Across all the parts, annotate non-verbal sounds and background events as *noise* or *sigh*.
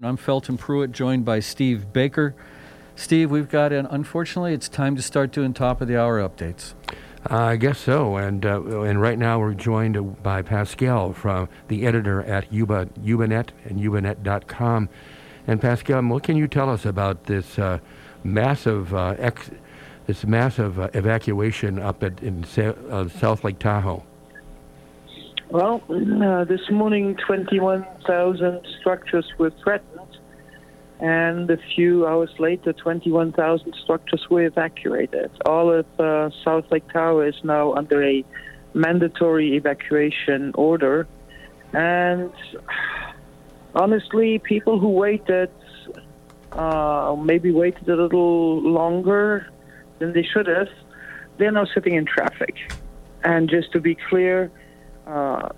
I'm Felton Pruitt, joined by Steve Baker. Steve, we've got an unfortunately, it's time to start doing top of the hour updates. Uh, I guess so, and uh, and right now we're joined by Pascal from the editor at Yuba Yubanet and Yubanet.com. And Pascal, what can you tell us about this uh, massive uh, ex- this massive uh, evacuation up at in Sa- uh, South Lake Tahoe? Well, uh, this morning, 21,000 structures were threatened, and a few hours later, 21,000 structures were evacuated. All of uh, South Lake Tahoe is now under a mandatory evacuation order, and honestly, people who waited, uh, maybe waited a little longer than they should have, they're now sitting in traffic. And just to be clear, uh,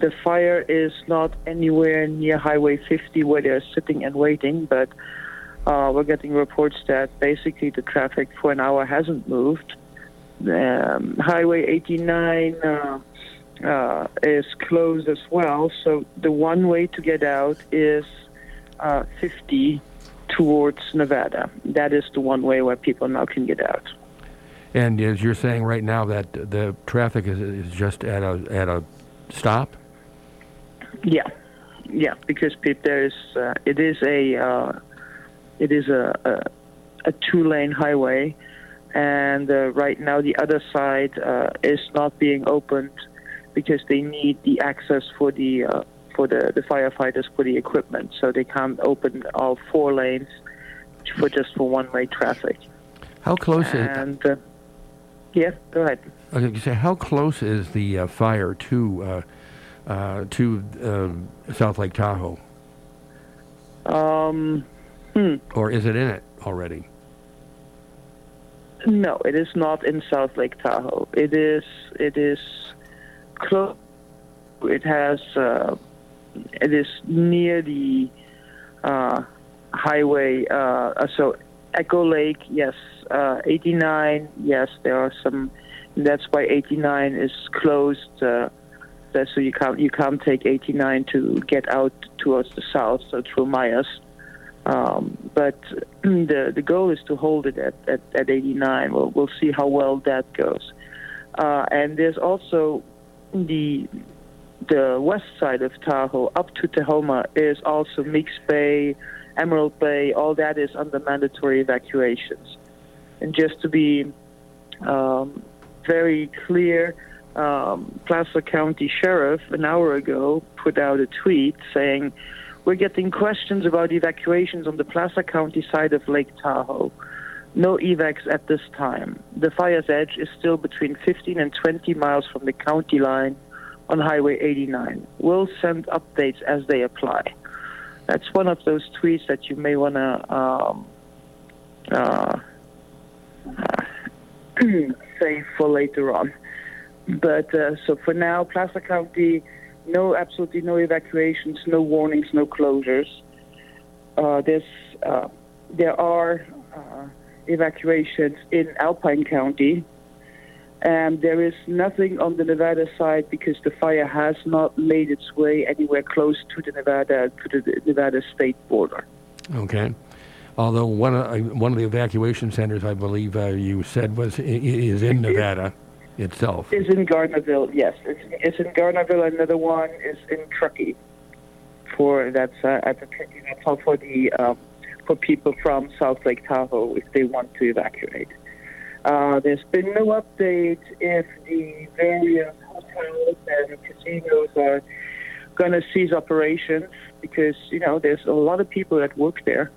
the fire is not anywhere near Highway 50 where they're sitting and waiting, but uh, we're getting reports that basically the traffic for an hour hasn't moved. Um, Highway 89 uh, uh, is closed as well, so the one way to get out is uh, 50 towards Nevada. That is the one way where people now can get out. And as you're saying right now that the traffic is, is just at a at a stop. Yeah, yeah, because Pete, there is uh, it is a uh, it is a a, a two lane highway, and uh, right now the other side uh, is not being opened because they need the access for the uh, for the, the firefighters for the equipment, so they can't open all four lanes for just for one way traffic. How close and, is? Uh, yeah, go ahead. Okay, you say how close is the uh, fire to uh, uh, to uh, South Lake Tahoe? Um, hmm. Or is it in it already? No, it is not in South Lake Tahoe. It is it is close. It has uh, it is near the uh, highway. so Echo Lake, yes. 89, yes. There are some that's why 89 is closed. Uh, so you can't you can't take 89 to get out towards the south, so through Meyers. Um, but *clears throat* the the goal is to hold it at, at, at 89. We'll we'll see how well that goes. Uh, and there's also the the west side of Tahoe up to Tahoma is also Meeks Bay, Emerald Bay. All that is under mandatory evacuations. And just to be um, very clear. Um, Placer County Sheriff an hour ago put out a tweet saying, We're getting questions about evacuations on the Placer County side of Lake Tahoe. No evacs at this time. The fire's edge is still between 15 and 20 miles from the county line on Highway 89. We'll send updates as they apply. That's one of those tweets that you may want to um, uh, *clears throat* save for later on. But uh, so for now, Placer County, no, absolutely no evacuations, no warnings, no closures. Uh, there's, uh, there are uh, evacuations in Alpine County, and there is nothing on the Nevada side because the fire has not made its way anywhere close to the Nevada to the Nevada state border. Okay. Although one of uh, one of the evacuation centers, I believe uh, you said was is in Nevada itself. Is in Gardnerville, yes. It's, it's in Gardnerville. Another one is in Truckee. For that's uh, at the. That's all for the um, for people from South Lake Tahoe if they want to evacuate. Uh, there's been no update if the various hotels and casinos are going to cease operations because you know there's a lot of people that work there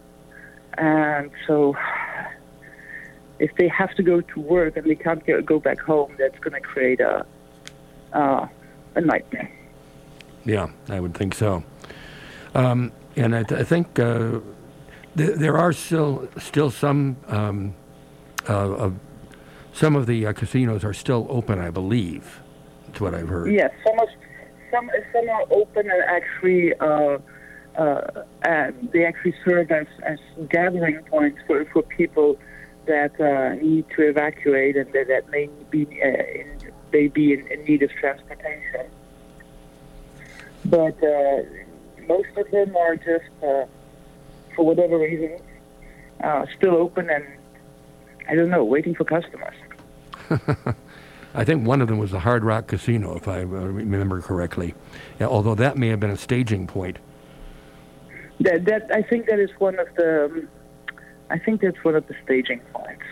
and so, if they have to go to work and they can't get, go back home, that's going to create a uh, a nightmare. Yeah, I would think so. Um, and I, th- I think uh, th- there are still still some um, uh, some of the uh, casinos are still open. I believe that's what I've heard. Yes, some of, some some are open and actually uh, uh, they actually serve as, as gathering points for, for people that uh, need to evacuate and that, that may be uh, in, may be in, in, need of transportation. But uh, most of them are just uh, for whatever reason, uh, still open and I don't know, waiting for customers. *laughs* I think one of them was the Hard Rock Casino, if I remember correctly. Yeah, although that may have been a staging point. That, that I think that is one of the. Um, I think that's one of the staging points.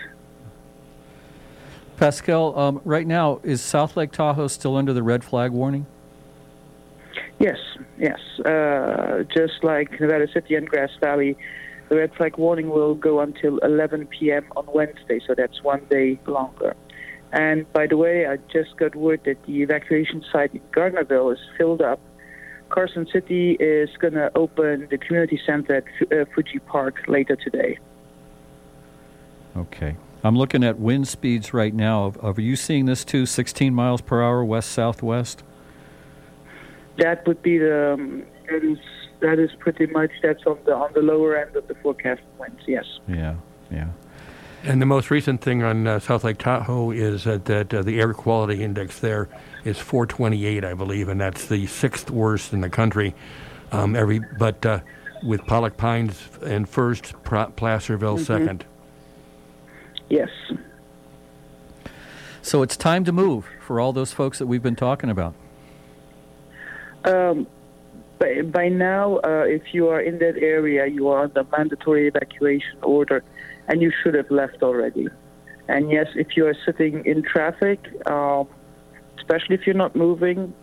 Pascal, um, right now is South Lake Tahoe still under the red flag warning? Yes, yes. Uh, just like Nevada City and Grass Valley, the red flag warning will go until 11 p.m. on Wednesday, so that's one day longer. And by the way, I just got word that the evacuation site in Gardnerville is filled up. Carson City is going to open the community center at uh, Fuji Park later today. Okay. I'm looking at wind speeds right now. Are you seeing this too? 16 miles per hour, west southwest. That would be the. Um, that is that is pretty much that's on the on the lower end of the forecast winds. Yes. Yeah. Yeah. And the most recent thing on uh, South Lake Tahoe is that, that uh, the air quality index there is 428, I believe, and that's the sixth worst in the country. Um, every but uh, with Pollock Pines and first, Placerville mm-hmm. second. Yes. So it's time to move for all those folks that we've been talking about. Um, by, by now, uh, if you are in that area, you are on the mandatory evacuation order, and you should have left already. And yes, if you are sitting in traffic, um, especially if you're not moving,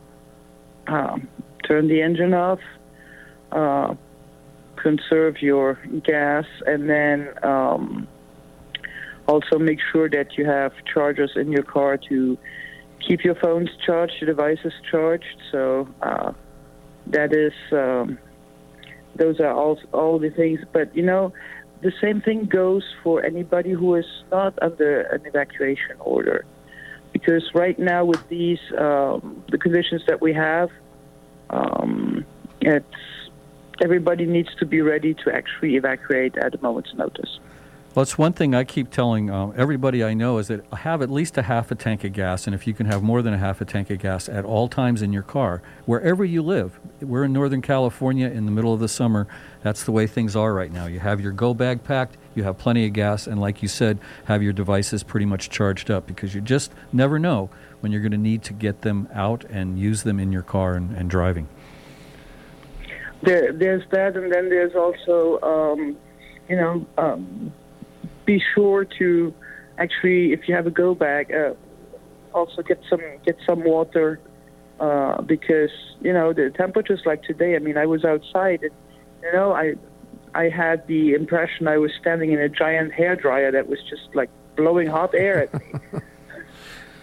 um, turn the engine off, uh, conserve your gas, and then um, also, make sure that you have chargers in your car to keep your phones charged, your devices charged. So uh, that is, um, those are all all the things. But you know, the same thing goes for anybody who is not under an evacuation order, because right now with these um, the conditions that we have, um, it's everybody needs to be ready to actually evacuate at a moment's notice. Well, it's one thing I keep telling uh, everybody I know is that have at least a half a tank of gas, and if you can have more than a half a tank of gas at all times in your car, wherever you live. We're in Northern California in the middle of the summer. That's the way things are right now. You have your go bag packed, you have plenty of gas, and like you said, have your devices pretty much charged up because you just never know when you're going to need to get them out and use them in your car and, and driving. There, there's that, and then there's also, um, you know, um, be sure to actually, if you have a go bag, uh, also get some get some water uh, because you know the temperatures like today. I mean, I was outside, and you know, I I had the impression I was standing in a giant hair dryer that was just like blowing hot air at me.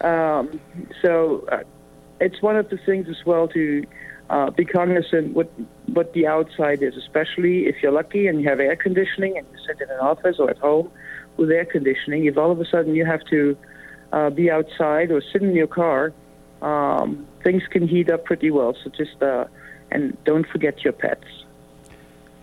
*laughs* um, so uh, it's one of the things as well to uh, be cognizant what what the outside is, especially if you're lucky and you have air conditioning and you sit in an office or at home with air conditioning. If all of a sudden you have to uh, be outside or sit in your car, um, things can heat up pretty well. So just uh, and don't forget your pets.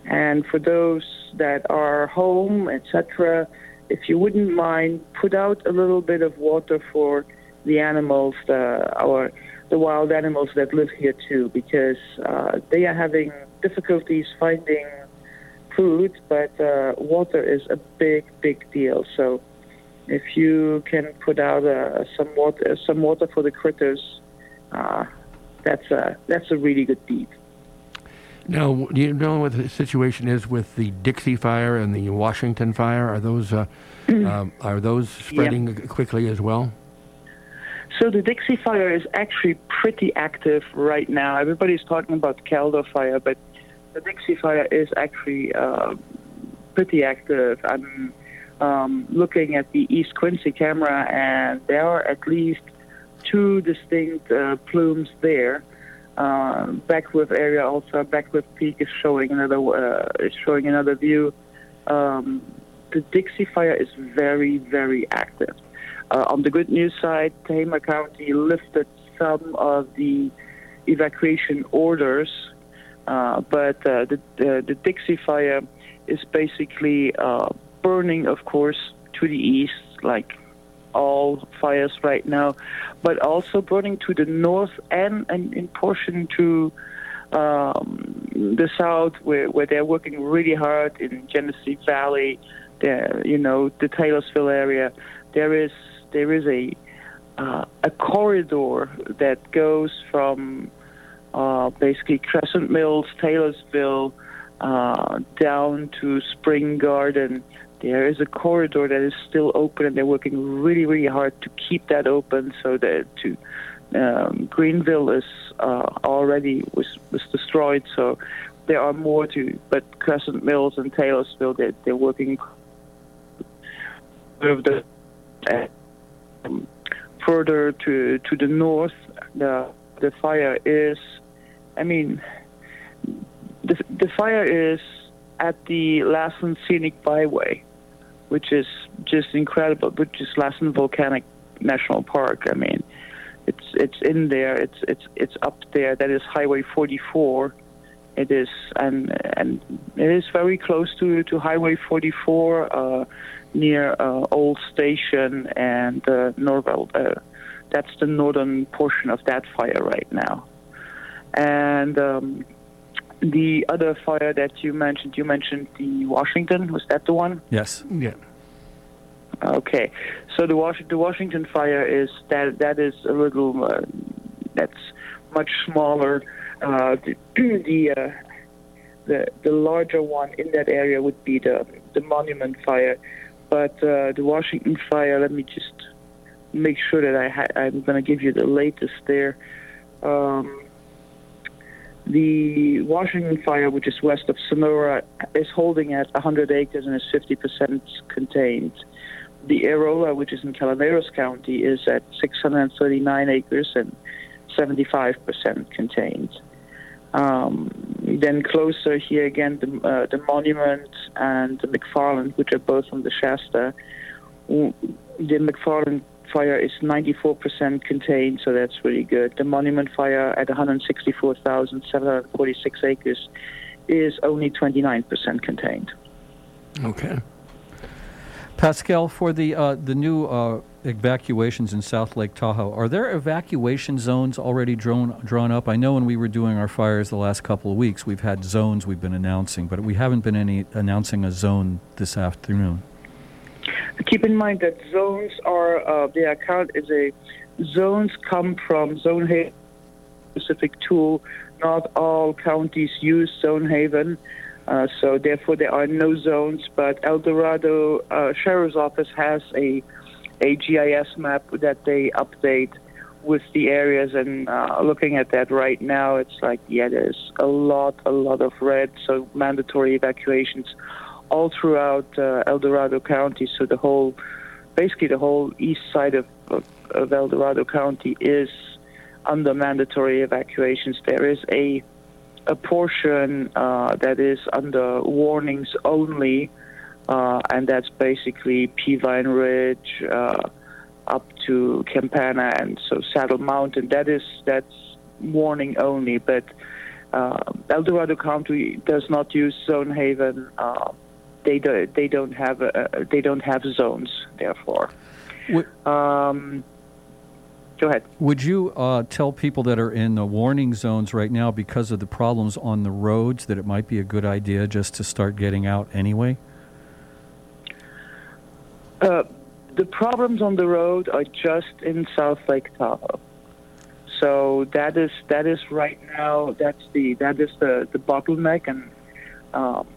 And for those that are home, etc., if you wouldn't mind, put out a little bit of water for the animals, the, our the wild animals that live here too, because uh, they are having difficulties finding food, but uh, water is a big, big deal. So if you can put out uh, some water, some water for the critters, uh, that's a that's a really good deed. Now, do you know what the situation is with the Dixie Fire and the Washington Fire? Are those uh, um, are those spreading yep. quickly as well? So the Dixie Fire is actually pretty active right now. Everybody's talking about the Caldor Fire, but the Dixie Fire is actually uh, pretty active. I'm um, looking at the East Quincy camera, and there are at least two distinct uh, plumes there. Uh, Beckwourth area also, Beckwourth Peak is showing another uh, is showing another view. Um, the Dixie Fire is very, very active. Uh, on the good news side, Tehama County lifted some of the evacuation orders but uh, the, the, the Dixie Fire is basically uh, burning, of course, to the east, like all fires right now, but also burning to the north and, and in portion to um, the south, where where they're working really hard in Genesee Valley, there, you know, the Taylorsville area, there is there is a uh, a corridor that goes from uh, basically Crescent Mills, Taylorsville, uh, down to Spring Garden. There is a corridor that is still open, and they're working really, really hard to keep that open so that to um, Greenville is uh, already was was destroyed. So there are more to, but Crescent Mills and Taylorsville, they're, they're working um, further to to the north. The the fire is, I mean, the the fire is at the Lassen Scenic Byway, which is just incredible. Which is Lassen Volcanic National Park. I mean, it's it's in there. It's it's it's up there. That is Highway 44. It is and and it is very close to to Highway 44 uh, near uh, Old Station and uh. Uh, that's the northern portion of that fire right now. And um, the other fire that you mentioned, you mentioned the Washington. Was that the one? Yes. Yeah. Okay, so the, Was- the Washington fire is that that is a little uh, that's much smaller. Uh, the *clears throat* the, uh, the the larger one in that area would be the the Monument fire, but uh, the Washington fire. Let me just make sure that I ha- I'm going to give you the latest there. Um, the Washington fire, which is west of Sonora, is holding at 100 acres and is 50% contained. The Airola, which is in Calaveras County, is at 639 acres and 75% contained. Um, then closer here again, the, uh, the Monument and the McFarland, which are both on the Shasta. The McFarland fire is 94% contained, so that's really good. The Monument fire at 164,746 acres is only 29% contained. Okay. Pascal, for the uh, the new uh, evacuations in South Lake Tahoe, are there evacuation zones already drawn drawn up? I know when we were doing our fires the last couple of weeks, we've had zones we've been announcing, but we haven't been any announcing a zone this afternoon. Keep in mind that zones are uh, the account is a zones come from Zonehaven specific tool. Not all counties use Zonehaven. Uh, so therefore, there are no zones. But El Dorado uh, Sheriff's Office has a a GIS map that they update with the areas. And uh, looking at that right now, it's like yeah, there's a lot, a lot of red. So mandatory evacuations all throughout uh, El Dorado County. So the whole, basically the whole east side of, of, of El Dorado County is under mandatory evacuations. There is a a portion uh, that is under warnings only, uh, and that's basically Peavine Ridge uh, up to Campana and so Saddle Mountain. That is that's warning only, but uh, El Dorado County does not use Zonehaven. Uh, they do, they don't have a, they don't have zones. Therefore, um, go ahead. Would you uh, tell people that are in the warning zones right now because of the problems on the roads that it might be a good idea just to start getting out anyway? Uh, the problems on the road are just in South Lake Tahoe. So that is that is right now that's the that is the, the bottleneck and um,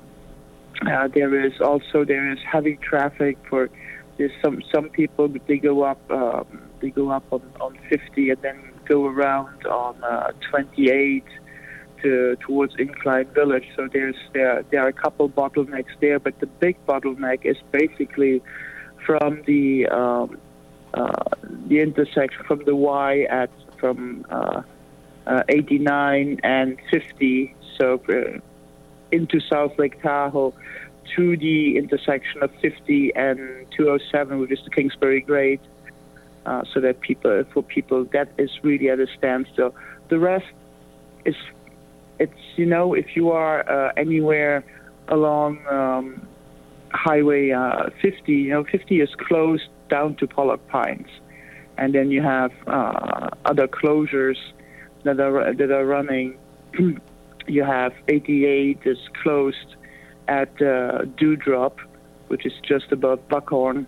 uh, there is also there is heavy traffic for there's some some people they go up um, they go up on, on 50 and then go around on uh, 28 to towards Incline Village. So there's there there are a couple bottlenecks there, but the big bottleneck is basically from the um, uh, the intersection from the Y at from uh, uh, 89 and 50. So uh, into South Lake Tahoe to the intersection of 50 and 207, which is the Kingsbury Grade, uh, so that people, for people, that is really at a standstill. The rest is, it's, you know, if you are uh, anywhere along um, Highway uh, 50, you know, 50 is closed down to Pollock Pines. And then you have uh, other closures that are, that are running *clears throat* you have 88 is closed at uh, Dewdrop, which is just above Buckhorn.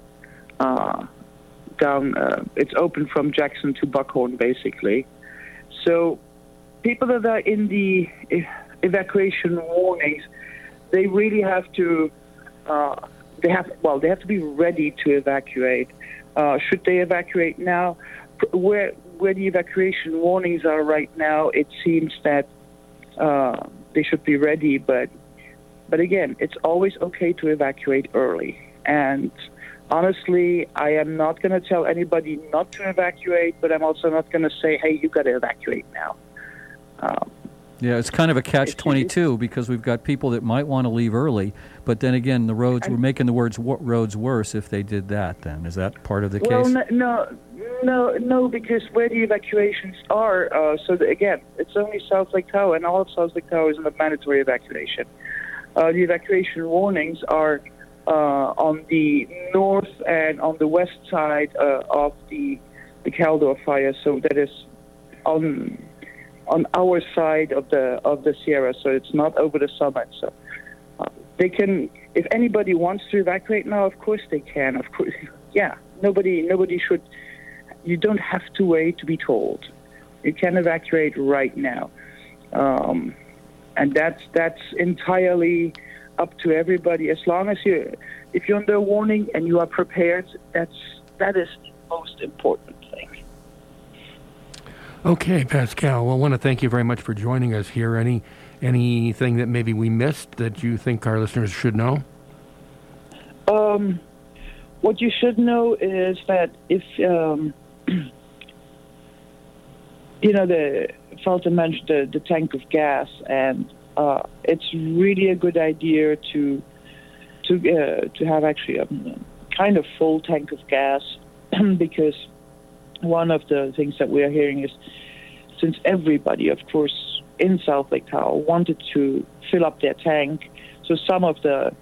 Uh, down, uh, it's open from Jackson to Buckhorn, basically. So, people that are in the evacuation warnings, they really have to. Uh, they have well, they have to be ready to evacuate. Uh, should they evacuate now? Where where the evacuation warnings are right now, it seems that uh, they should be ready. But but again, it's always okay to evacuate early. And honestly, I am not going to tell anybody not to evacuate, but I'm also not going to say, hey, you got to evacuate now. Um, yeah, it's kind of a catch twenty two because we've got people that might want to leave early, but then again, the roads we're making the words roads worse if they did that. Then is that part of the well, case? Well, no, no, no, because where the evacuations are, uh, so the, again, it's only South Lake Tahoe, and all of South Lake Tahoe is a mandatory evacuation. Uh, the evacuation warnings are uh, on the north and on the west side uh, of the the Caldor fire, so that is on on our side of the of the Sierra, so it's not over the summit. So uh, they can, if anybody wants to evacuate now, of course they can. Of course, *laughs* yeah. Nobody nobody should. You don't have to wait to be told. You can evacuate right now, um, and that's that's entirely up to everybody. As long as you, if you're under warning and you are prepared, that's that is most important. Okay, Pascal. Well, I want to thank you very much for joining us here. Any anything that maybe we missed that you think our listeners should know? Um, what you should know is that if um, *clears throat* you know the Fulton mentioned the, the tank of gas, and uh, it's really a good idea to to uh, to have actually a kind of full tank of gas *clears throat* because one of the things that we are hearing is since everybody, of course, in South Lake Tahoe wanted to fill up their tank, so some of the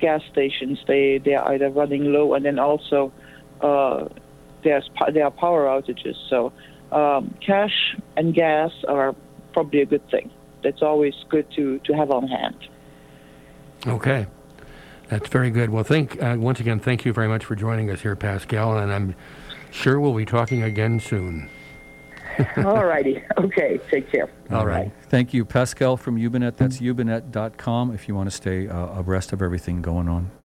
gas stations they they are either running low and then also uh, there's there are power outages. So um, cash and gas are probably a good thing. That's always good to to have on hand. Okay. That's very good. Well, thank uh, once again, thank you very much for joining us here, Pascal, and I'm Sure, we'll be talking again soon. *laughs* All righty. Okay. Take care. All right. Thank you, Pascal from Yubanet. That's yubanet.com if you want to stay uh, abreast of everything going on.